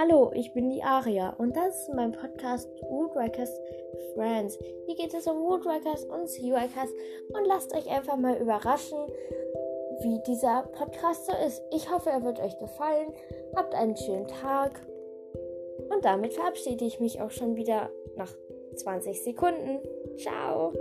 Hallo, ich bin die Aria und das ist mein Podcast Woodworkers Friends. Hier geht es um Woodworkers und Seawalkers und lasst euch einfach mal überraschen, wie dieser Podcast so ist. Ich hoffe, er wird euch gefallen. Habt einen schönen Tag. Und damit verabschiede ich mich auch schon wieder nach 20 Sekunden. Ciao!